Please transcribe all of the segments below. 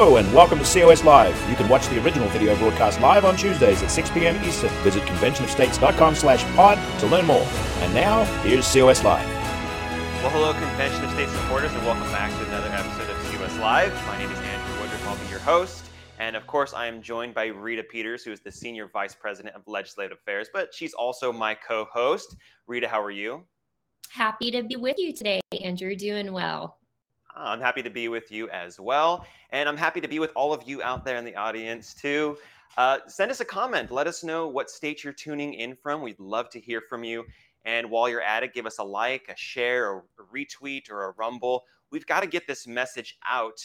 Hello and welcome to COS Live. You can watch the original video broadcast live on Tuesdays at 6 p.m. Eastern. Visit conventionofstates.com slash pod to learn more. And now, here's COS Live. Well, hello, Convention of States supporters, and welcome back to another episode of COS Live. My name is Andrew Woodruff. I'll be your host. And of course, I am joined by Rita Peters, who is the Senior Vice President of Legislative Affairs, but she's also my co host. Rita, how are you? Happy to be with you today, Andrew. Doing well. I'm happy to be with you as well. And I'm happy to be with all of you out there in the audience too. Uh, send us a comment. Let us know what state you're tuning in from. We'd love to hear from you. And while you're at it, give us a like, a share, a retweet, or a rumble. We've got to get this message out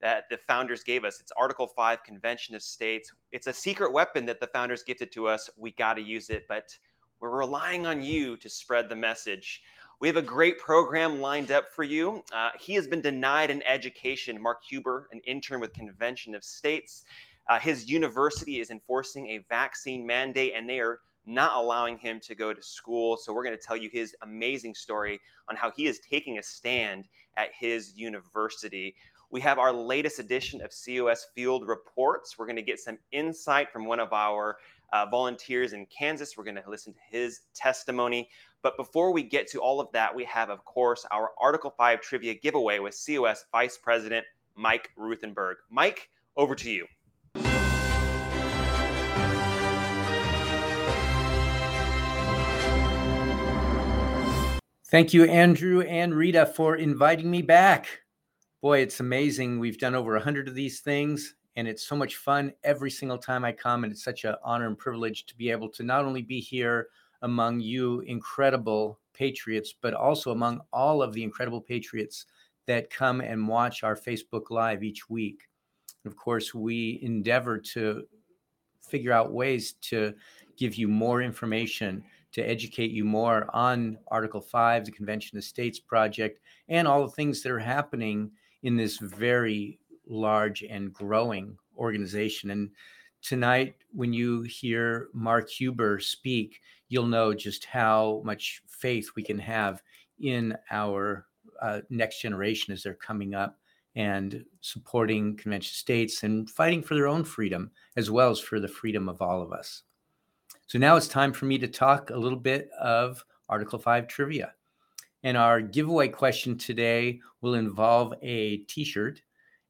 that the founders gave us. It's Article 5 Convention of States. It's a secret weapon that the founders gifted to us. We got to use it, but we're relying on you to spread the message. We have a great program lined up for you. Uh, he has been denied an education. Mark Huber, an intern with Convention of States, uh, his university is enforcing a vaccine mandate, and they are not allowing him to go to school. So we're going to tell you his amazing story on how he is taking a stand at his university. We have our latest edition of COS Field Reports. We're going to get some insight from one of our uh, volunteers in Kansas. We're going to listen to his testimony. But before we get to all of that, we have, of course, our Article 5 trivia giveaway with COS Vice President Mike Ruthenberg. Mike, over to you. Thank you, Andrew and Rita, for inviting me back. Boy, it's amazing. We've done over 100 of these things, and it's so much fun every single time I come. And it's such an honor and privilege to be able to not only be here among you incredible patriots, but also among all of the incredible patriots that come and watch our Facebook Live each week. Of course, we endeavor to figure out ways to give you more information, to educate you more on Article 5, the Convention of States Project, and all the things that are happening in this very large and growing organization. And tonight, when you hear Mark Huber speak, you'll know just how much faith we can have in our uh, next generation as they're coming up and supporting convention states and fighting for their own freedom as well as for the freedom of all of us. So now it's time for me to talk a little bit of Article 5 trivia. And our giveaway question today will involve a t shirt.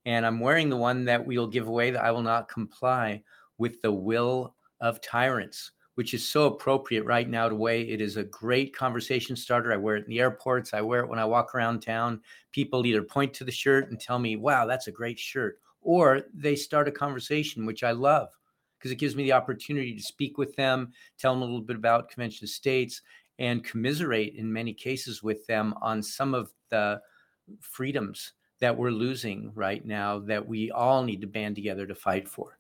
And I'm wearing the one that we'll give away that I will not comply with the will of tyrants, which is so appropriate right now to way it is a great conversation starter. I wear it in the airports, I wear it when I walk around town. People either point to the shirt and tell me, wow, that's a great shirt, or they start a conversation, which I love because it gives me the opportunity to speak with them, tell them a little bit about Convention of States, and commiserate in many cases with them on some of the freedoms that we're losing right now that we all need to band together to fight for.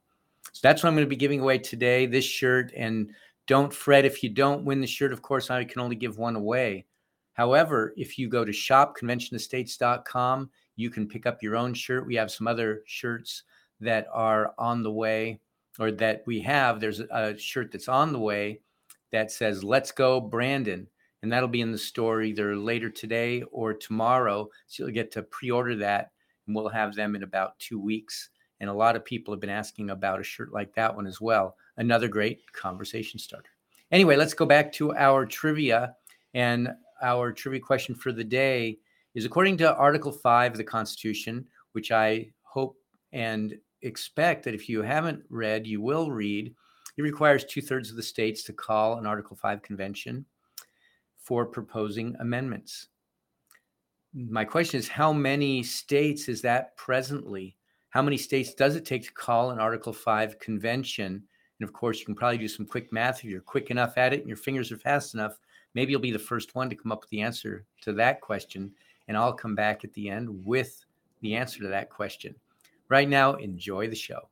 So that's what I'm going to be giving away today this shirt. And don't fret if you don't win the shirt. Of course, I can only give one away. However, if you go to shopconventionofstates.com, you can pick up your own shirt. We have some other shirts that are on the way or that we have. There's a shirt that's on the way that says, Let's go, Brandon. And that'll be in the store either later today or tomorrow. So you'll get to pre order that, and we'll have them in about two weeks. And a lot of people have been asking about a shirt like that one as well. Another great conversation starter. Anyway, let's go back to our trivia. And our trivia question for the day is according to Article 5 of the Constitution, which I hope and expect that if you haven't read, you will read. It requires two thirds of the states to call an Article 5 convention for proposing amendments. My question is how many states is that presently? How many states does it take to call an Article 5 convention? And of course, you can probably do some quick math if you're quick enough at it and your fingers are fast enough. Maybe you'll be the first one to come up with the answer to that question. And I'll come back at the end with the answer to that question. Right now, enjoy the show.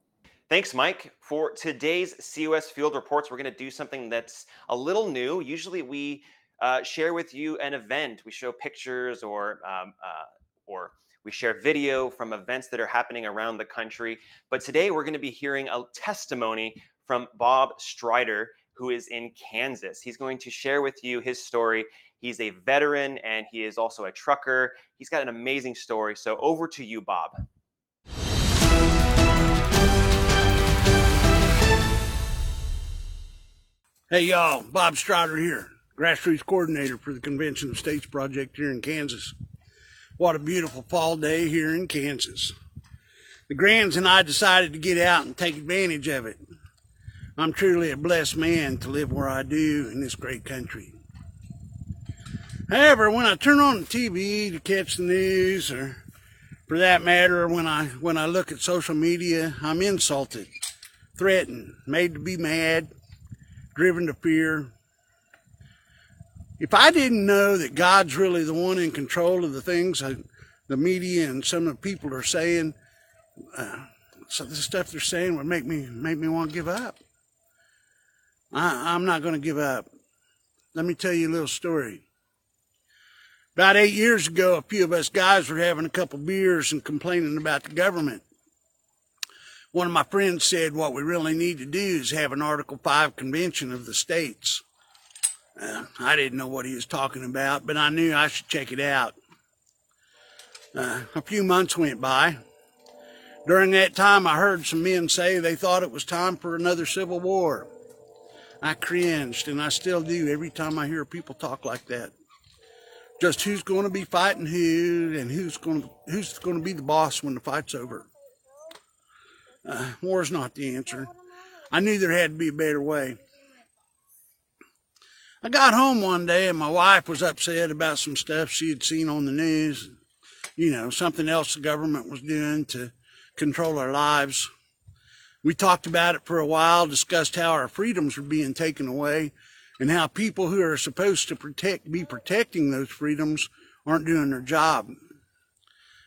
Thanks, Mike. For today's COS Field Reports, we're going to do something that's a little new. Usually, we uh, share with you an event. We show pictures or um, uh, or we share video from events that are happening around the country. But today we're going to be hearing a testimony from Bob Strider, who is in Kansas. He's going to share with you his story. He's a veteran and he is also a trucker. He's got an amazing story. So over to you, Bob. Hey y'all, Bob Strider here grassroots coordinator for the Convention of States project here in Kansas. What a beautiful fall day here in Kansas. The Grands and I decided to get out and take advantage of it. I'm truly a blessed man to live where I do in this great country. However, when I turn on the TV to catch the news, or for that matter, when I when I look at social media, I'm insulted, threatened, made to be mad, driven to fear. If I didn't know that God's really the one in control of the things that the media and some of the people are saying, uh, so the stuff they're saying would make me make me want to give up. I, I'm not going to give up. Let me tell you a little story. About eight years ago, a few of us guys were having a couple beers and complaining about the government one of my friends said what we really need to do is have an Article 5 convention of the states. Uh, I didn't know what he was talking about, but I knew I should check it out. Uh, a few months went by. During that time, I heard some men say they thought it was time for another civil war. I cringed, and I still do every time I hear people talk like that. Just who's going to be fighting who, and who's going to, who's going to be the boss when the fight's over. Uh, war's not the answer. I knew there had to be a better way. I got home one day and my wife was upset about some stuff she had seen on the news. You know, something else the government was doing to control our lives. We talked about it for a while, discussed how our freedoms were being taken away and how people who are supposed to protect, be protecting those freedoms aren't doing their job.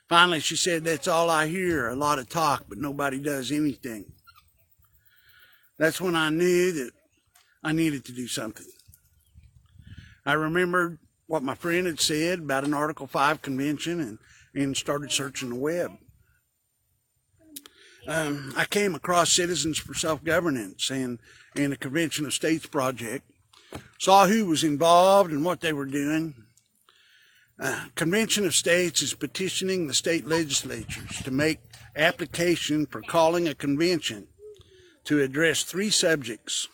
Finally, she said, That's all I hear a lot of talk, but nobody does anything. That's when I knew that I needed to do something. I remembered what my friend had said about an Article 5 convention and, and started searching the web. Um, I came across Citizens for Self Governance and, and the Convention of States project, saw who was involved and what they were doing, uh, Convention of States is petitioning the state legislatures to make application for calling a convention to address three subjects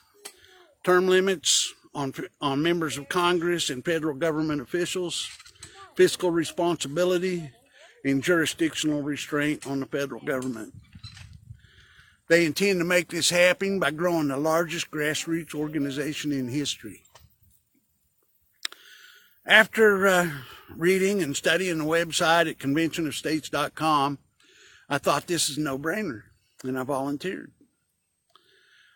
term limits on, on members of Congress and federal government officials, fiscal responsibility, and jurisdictional restraint on the federal government. They intend to make this happen by growing the largest grassroots organization in history. After uh, reading and studying the website at conventionofstates.com, I thought this is a no-brainer, and I volunteered.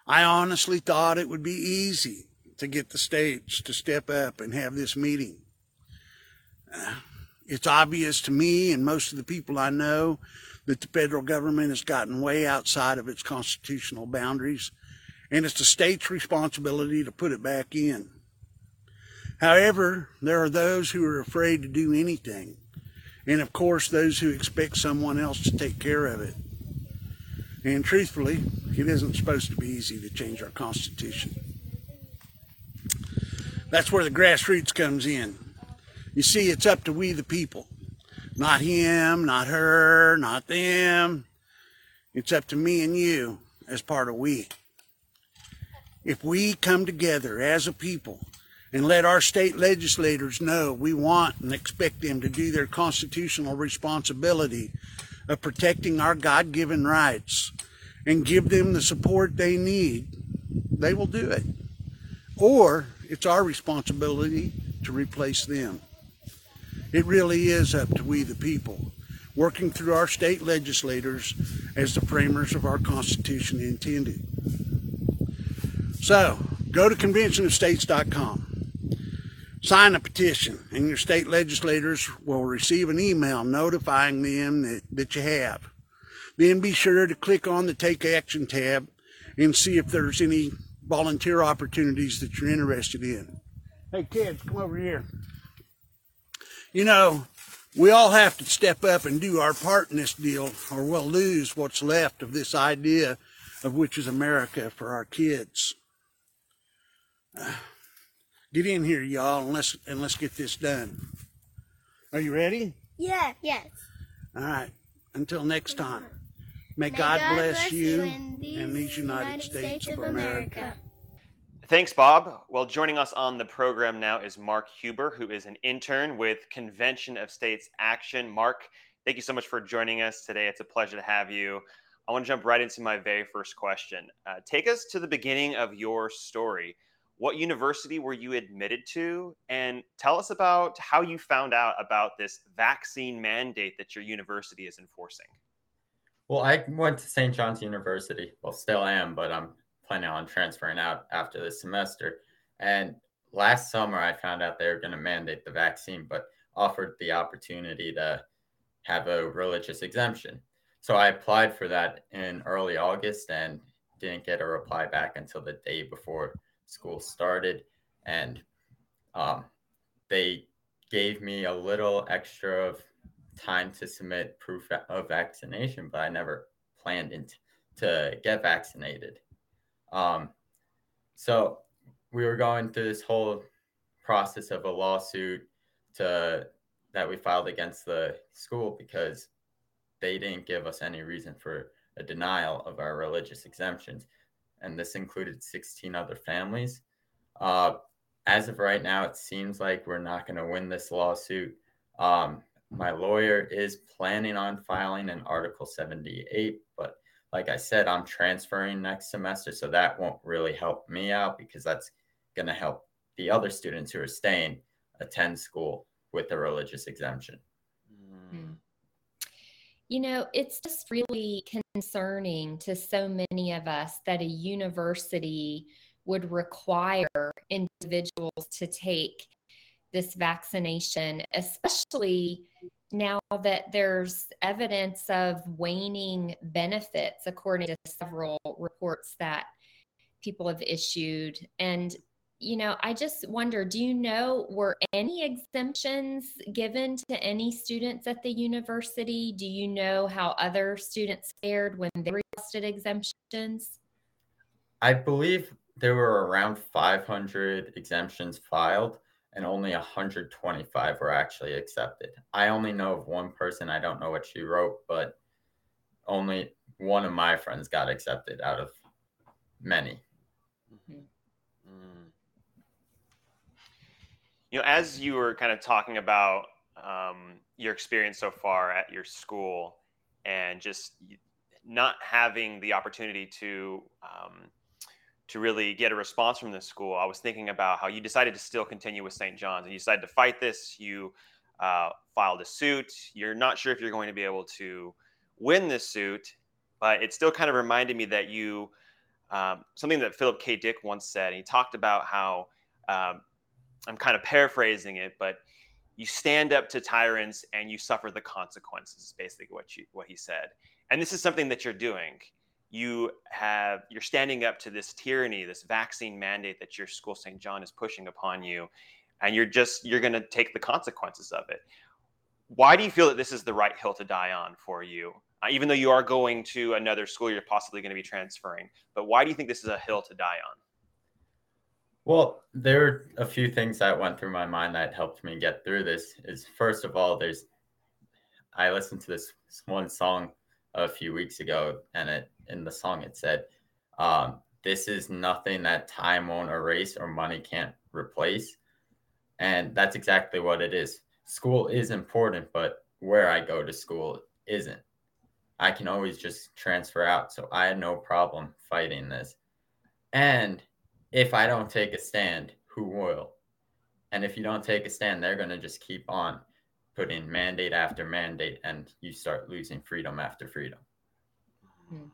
I honestly thought it would be easy to get the states to step up and have this meeting. Uh, it's obvious to me and most of the people I know that the federal government has gotten way outside of its constitutional boundaries, and it's the state's responsibility to put it back in. However, there are those who are afraid to do anything. And of course, those who expect someone else to take care of it. And truthfully, it isn't supposed to be easy to change our Constitution. That's where the grassroots comes in. You see, it's up to we the people. Not him, not her, not them. It's up to me and you as part of we. If we come together as a people and let our state legislators know we want and expect them to do their constitutional responsibility of protecting our God given rights and give them the support they need, they will do it. Or it's our responsibility to replace them. It really is up to we the people, working through our state legislators as the framers of our Constitution intended. So, go to conventionofstates.com sign a petition, and your state legislators will receive an email notifying them that, that you have. Then be sure to click on the Take Action tab and see if there's any volunteer opportunities that you're interested in. Hey, kids, come over here. You know, we all have to step up and do our part in this deal, or we'll lose what's left of this idea of which is America for our kids. Uh, Get in here, y'all, and let's and let's get this done. Are you ready? Yeah. Yes. All right. Until next time. May, May God, God, bless, bless you and these United, United States, States, of America. America. Thanks, Bob. Well, joining us on the program now is Mark Huber, who is an intern with Convention of States Action. Mark, thank you so much for joining us today. It's a pleasure to have you. I want to jump right into my very first question. Uh, take us to the beginning of your story. What university were you admitted to? And tell us about how you found out about this vaccine mandate that your university is enforcing. Well, I went to St. John's University. Well, still am, but I'm planning on transferring out after this semester. And last summer, I found out they were going to mandate the vaccine, but offered the opportunity to have a religious exemption. So I applied for that in early August and didn't get a reply back until the day before school started. And um, they gave me a little extra of time to submit proof of vaccination, but I never planned in to get vaccinated. Um, so we were going through this whole process of a lawsuit to that we filed against the school because they didn't give us any reason for a denial of our religious exemptions. And this included 16 other families. Uh, as of right now, it seems like we're not going to win this lawsuit. Um, my lawyer is planning on filing an Article 78, but like I said, I'm transferring next semester, so that won't really help me out because that's going to help the other students who are staying attend school with a religious exemption. Mm. You know, it's just really concerning to so many of us that a university would require individuals to take this vaccination, especially now that there's evidence of waning benefits, according to several reports that people have issued. And, you know, I just wonder do you know, were any exemptions given to any students at the university? Do you know how other students fared when they requested exemptions? I believe there were around 500 exemptions filed and only 125 were actually accepted. I only know of one person. I don't know what she wrote, but only one of my friends got accepted out of many. Mm-hmm. Mm. You know, as you were kind of talking about um, your experience so far at your school and just not having the opportunity to um, to really get a response from this school, I was thinking about how you decided to still continue with St. John's and you decided to fight this. You uh, filed a suit. You're not sure if you're going to be able to win this suit, but it still kind of reminded me that you, um, something that Philip K. Dick once said, he talked about how, um, I'm kind of paraphrasing it, but you stand up to tyrants and you suffer the consequences, basically what you, what he said. And this is something that you're doing you have you're standing up to this tyranny this vaccine mandate that your school st john is pushing upon you and you're just you're going to take the consequences of it. Why do you feel that this is the right hill to die on for you? Uh, even though you are going to another school you're possibly going to be transferring but why do you think this is a hill to die on? Well there are a few things that went through my mind that helped me get through this is first of all there's i listened to this one song a few weeks ago and it in the song it said, um, "This is nothing that time won't erase or money can't replace," and that's exactly what it is. School is important, but where I go to school isn't. I can always just transfer out, so I had no problem fighting this. And if I don't take a stand, who will? And if you don't take a stand, they're going to just keep on putting mandate after mandate, and you start losing freedom after freedom. Mm-hmm.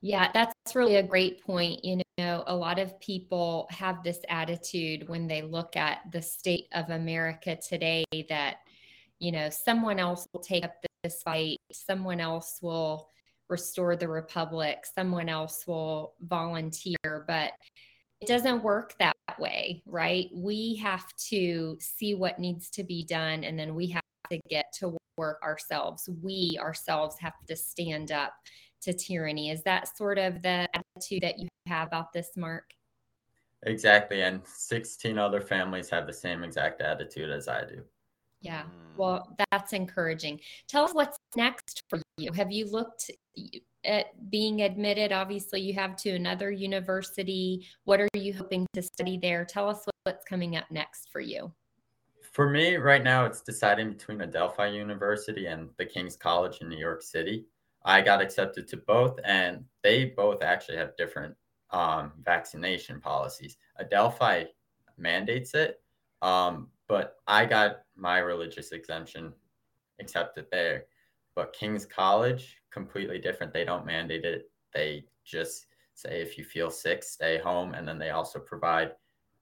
Yeah, that's really a great point. You know, a lot of people have this attitude when they look at the state of America today that, you know, someone else will take up this fight, someone else will restore the republic, someone else will volunteer, but it doesn't work that way, right? We have to see what needs to be done and then we have to get to work ourselves. We ourselves have to stand up to tyranny. Is that sort of the attitude that you have about this, Mark? Exactly. And 16 other families have the same exact attitude as I do. Yeah. Mm. Well, that's encouraging. Tell us what's next for you. Have you looked at being admitted? Obviously, you have to another university. What are you hoping to study there? Tell us what's coming up next for you. For me, right now, it's deciding between Adelphi University and the King's College in New York City. I got accepted to both, and they both actually have different um, vaccination policies. Adelphi mandates it, um, but I got my religious exemption accepted there. But King's College, completely different. They don't mandate it. They just say if you feel sick, stay home. And then they also provide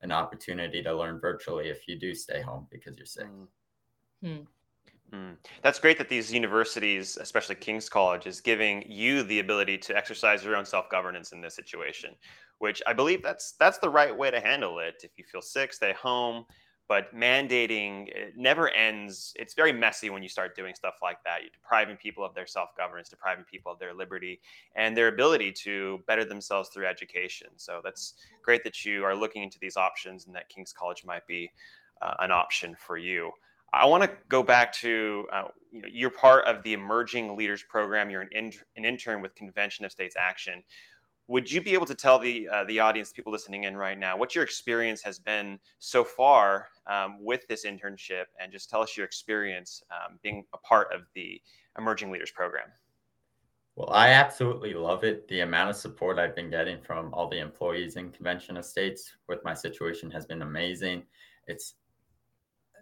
an opportunity to learn virtually if you do stay home because you're sick. Hmm. Mm. That's great that these universities, especially King's College, is giving you the ability to exercise your own self-governance in this situation, which I believe that's that's the right way to handle it. If you feel sick, stay home. But mandating never ends. It's very messy when you start doing stuff like that. You're depriving people of their self-governance, depriving people of their liberty and their ability to better themselves through education. So that's great that you are looking into these options and that King's College might be uh, an option for you. I want to go back to uh, you know, you're part of the Emerging Leaders Program. You're an, in, an intern with Convention of States Action. Would you be able to tell the uh, the audience, people listening in right now, what your experience has been so far um, with this internship, and just tell us your experience um, being a part of the Emerging Leaders Program? Well, I absolutely love it. The amount of support I've been getting from all the employees in Convention of States with my situation has been amazing. It's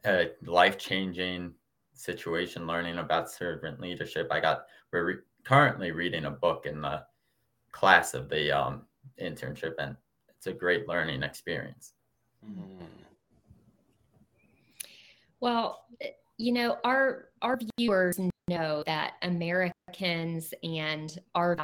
a life changing situation learning about servant leadership. I got, we're re- currently reading a book in the class of the um, internship, and it's a great learning experience. Mm. Well, you know, our our viewers know that Americans and our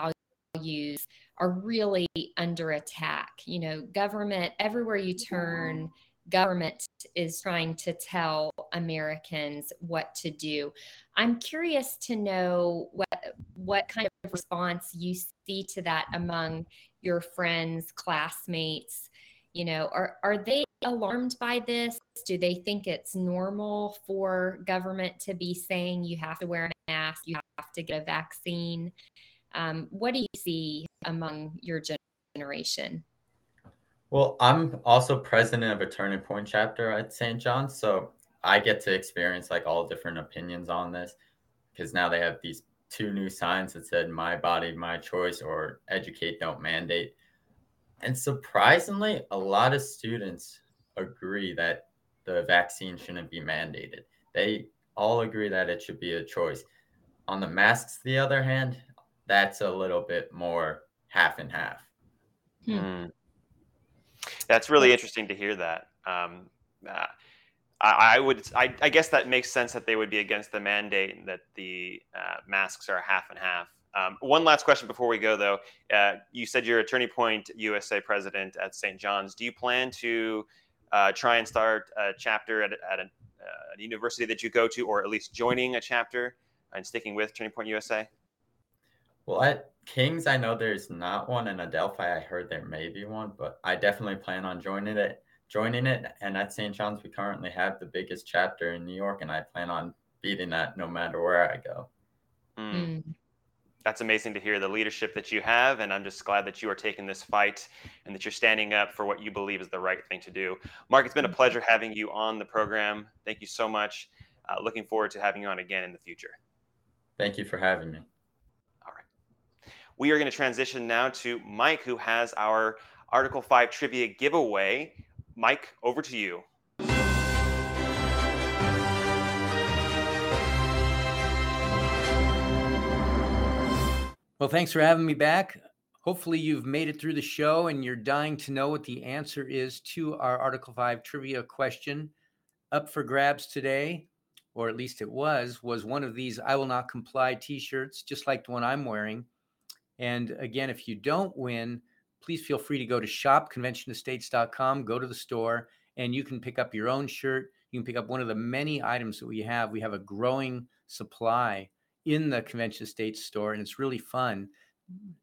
values are really under attack. You know, government everywhere you turn government is trying to tell Americans what to do. I'm curious to know what what kind of response you see to that among your friends, classmates. You know, are are they alarmed by this? Do they think it's normal for government to be saying you have to wear a mask, you have to get a vaccine? Um, what do you see among your generation? Well, I'm also president of a Turning Point chapter at St. John's, so I get to experience like all different opinions on this because now they have these two new signs that said "My body, my choice" or "Educate, don't mandate." And surprisingly, a lot of students agree that the vaccine shouldn't be mandated. They all agree that it should be a choice. On the masks, the other hand, that's a little bit more half and half. Hmm. Mm. That's really interesting to hear that. Um, uh, I, I, would, I, I, guess that makes sense that they would be against the mandate and that the uh, masks are half and half. Um, one last question before we go, though. Uh, you said you're a Turning Point USA president at St. John's. Do you plan to uh, try and start a chapter at, at a, uh, a university that you go to, or at least joining a chapter and sticking with Turning Point USA? Well, at Kings, I know there's not one, and Adelphi, I heard there may be one, but I definitely plan on joining it. Joining it, and at St. John's, we currently have the biggest chapter in New York, and I plan on beating that no matter where I go. Mm. Mm. That's amazing to hear the leadership that you have, and I'm just glad that you are taking this fight and that you're standing up for what you believe is the right thing to do. Mark, it's been a pleasure having you on the program. Thank you so much. Uh, looking forward to having you on again in the future. Thank you for having me. We are going to transition now to Mike, who has our Article 5 trivia giveaway. Mike, over to you. Well, thanks for having me back. Hopefully, you've made it through the show and you're dying to know what the answer is to our Article 5 trivia question. Up for grabs today, or at least it was, was one of these I Will Not Comply t shirts, just like the one I'm wearing. And again, if you don't win, please feel free to go to shopconventionofstates.com, go to the store, and you can pick up your own shirt. You can pick up one of the many items that we have. We have a growing supply in the Convention of States store, and it's really fun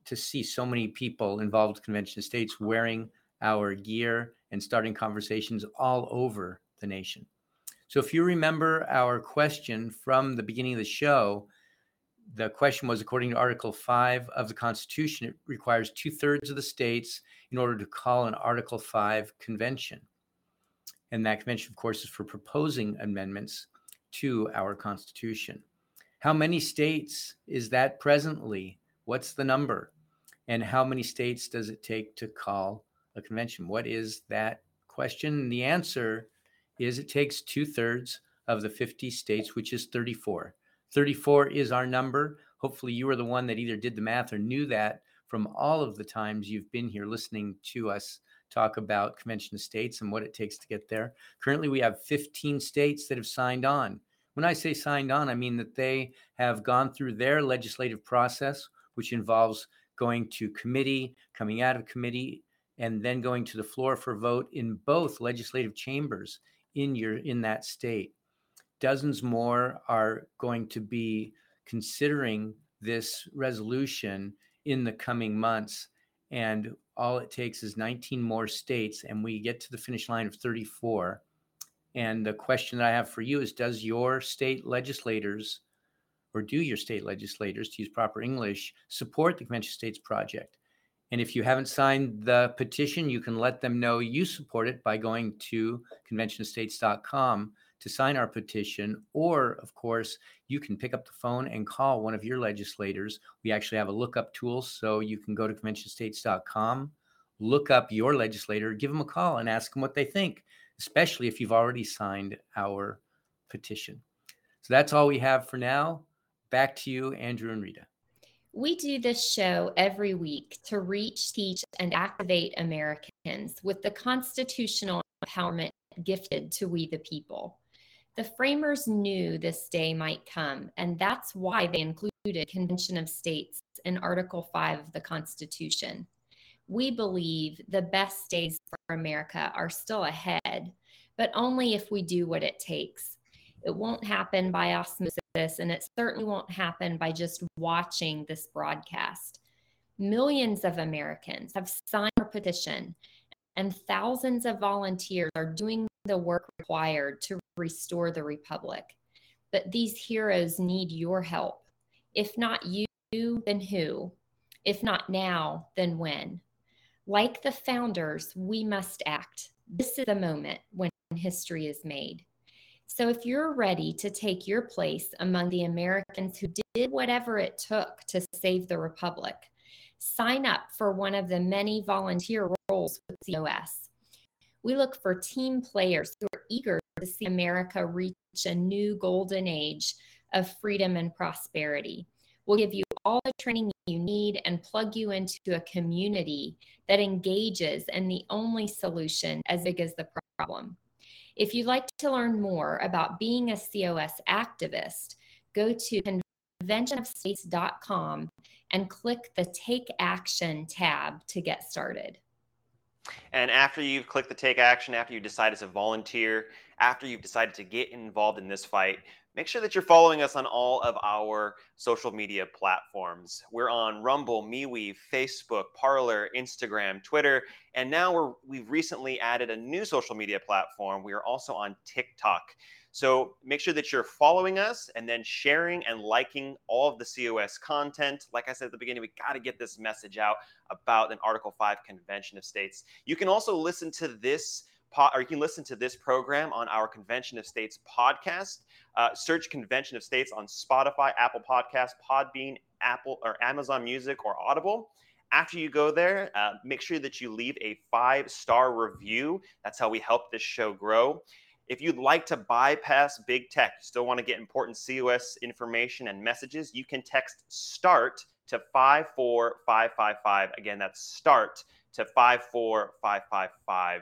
to see so many people involved with Convention of States wearing our gear and starting conversations all over the nation. So, if you remember our question from the beginning of the show, the question was according to Article 5 of the Constitution, it requires two thirds of the states in order to call an Article 5 convention. And that convention, of course, is for proposing amendments to our Constitution. How many states is that presently? What's the number? And how many states does it take to call a convention? What is that question? And the answer is it takes two thirds of the 50 states, which is 34. 34 is our number. Hopefully, you are the one that either did the math or knew that from all of the times you've been here listening to us talk about convention states and what it takes to get there. Currently, we have 15 states that have signed on. When I say signed on, I mean that they have gone through their legislative process, which involves going to committee, coming out of committee, and then going to the floor for vote in both legislative chambers in your in that state. Dozens more are going to be considering this resolution in the coming months. And all it takes is 19 more states, and we get to the finish line of 34. And the question that I have for you is Does your state legislators, or do your state legislators, to use proper English, support the Convention States project? And if you haven't signed the petition, you can let them know you support it by going to conventionofstates.com to sign our petition. Or, of course, you can pick up the phone and call one of your legislators. We actually have a lookup tool, so you can go to conventionstates.com, look up your legislator, give them a call, and ask them what they think, especially if you've already signed our petition. So that's all we have for now. Back to you, Andrew and Rita. We do this show every week to reach, teach, and activate Americans with the constitutional empowerment gifted to we the people. The framers knew this day might come, and that's why they included Convention of States in Article 5 of the Constitution. We believe the best days for America are still ahead, but only if we do what it takes. It won't happen by osmosis, and it certainly won't happen by just watching this broadcast. Millions of Americans have signed our petition, and thousands of volunteers are doing the work required to restore the republic. But these heroes need your help. If not you, then who? If not now, then when? Like the founders, we must act. This is the moment when history is made. So if you're ready to take your place among the Americans who did whatever it took to save the Republic, sign up for one of the many volunteer roles with COS. We look for team players who are eager to see America reach a new golden age of freedom and prosperity. We'll give you all the training you need and plug you into a community that engages and the only solution as big as the problem. If you'd like to learn more about being a COS activist, go to conventionofstates.com and click the Take Action tab to get started. And after you've clicked the take action, after you decide decided to volunteer, after you've decided to get involved in this fight, make sure that you're following us on all of our social media platforms. We're on Rumble, MeWe, Facebook, Parler, Instagram, Twitter, and now we're we've recently added a new social media platform. We are also on TikTok. So make sure that you're following us and then sharing and liking all of the COS content. Like I said at the beginning, we got to get this message out about an Article 5 Convention of States. You can also listen to this or you can listen to this program on our Convention of States podcast. Uh, search Convention of States on Spotify, Apple Podcast, Podbean, Apple or Amazon Music or Audible. After you go there, uh, make sure that you leave a five star review. That's how we help this show grow. If you'd like to bypass big tech, you still want to get important COS information and messages, you can text START to 54555. Again, that's START to 54555.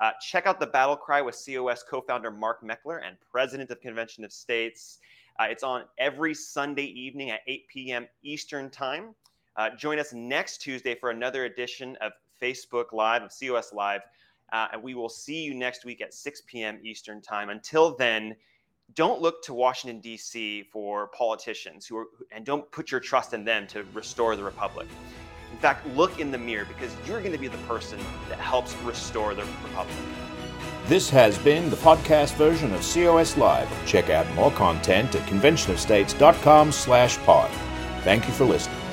Uh, check out the battle cry with COS co founder Mark Meckler and president of Convention of States. Uh, it's on every Sunday evening at 8 p.m. Eastern Time. Uh, join us next Tuesday for another edition of Facebook Live, of COS Live. Uh, and we will see you next week at 6 p.m. Eastern Time. Until then, don't look to Washington, D.C. for politicians who are, and don't put your trust in them to restore the republic. In fact, look in the mirror because you're going to be the person that helps restore the republic. This has been the podcast version of COS Live. Check out more content at conventionofstates.com slash pod. Thank you for listening.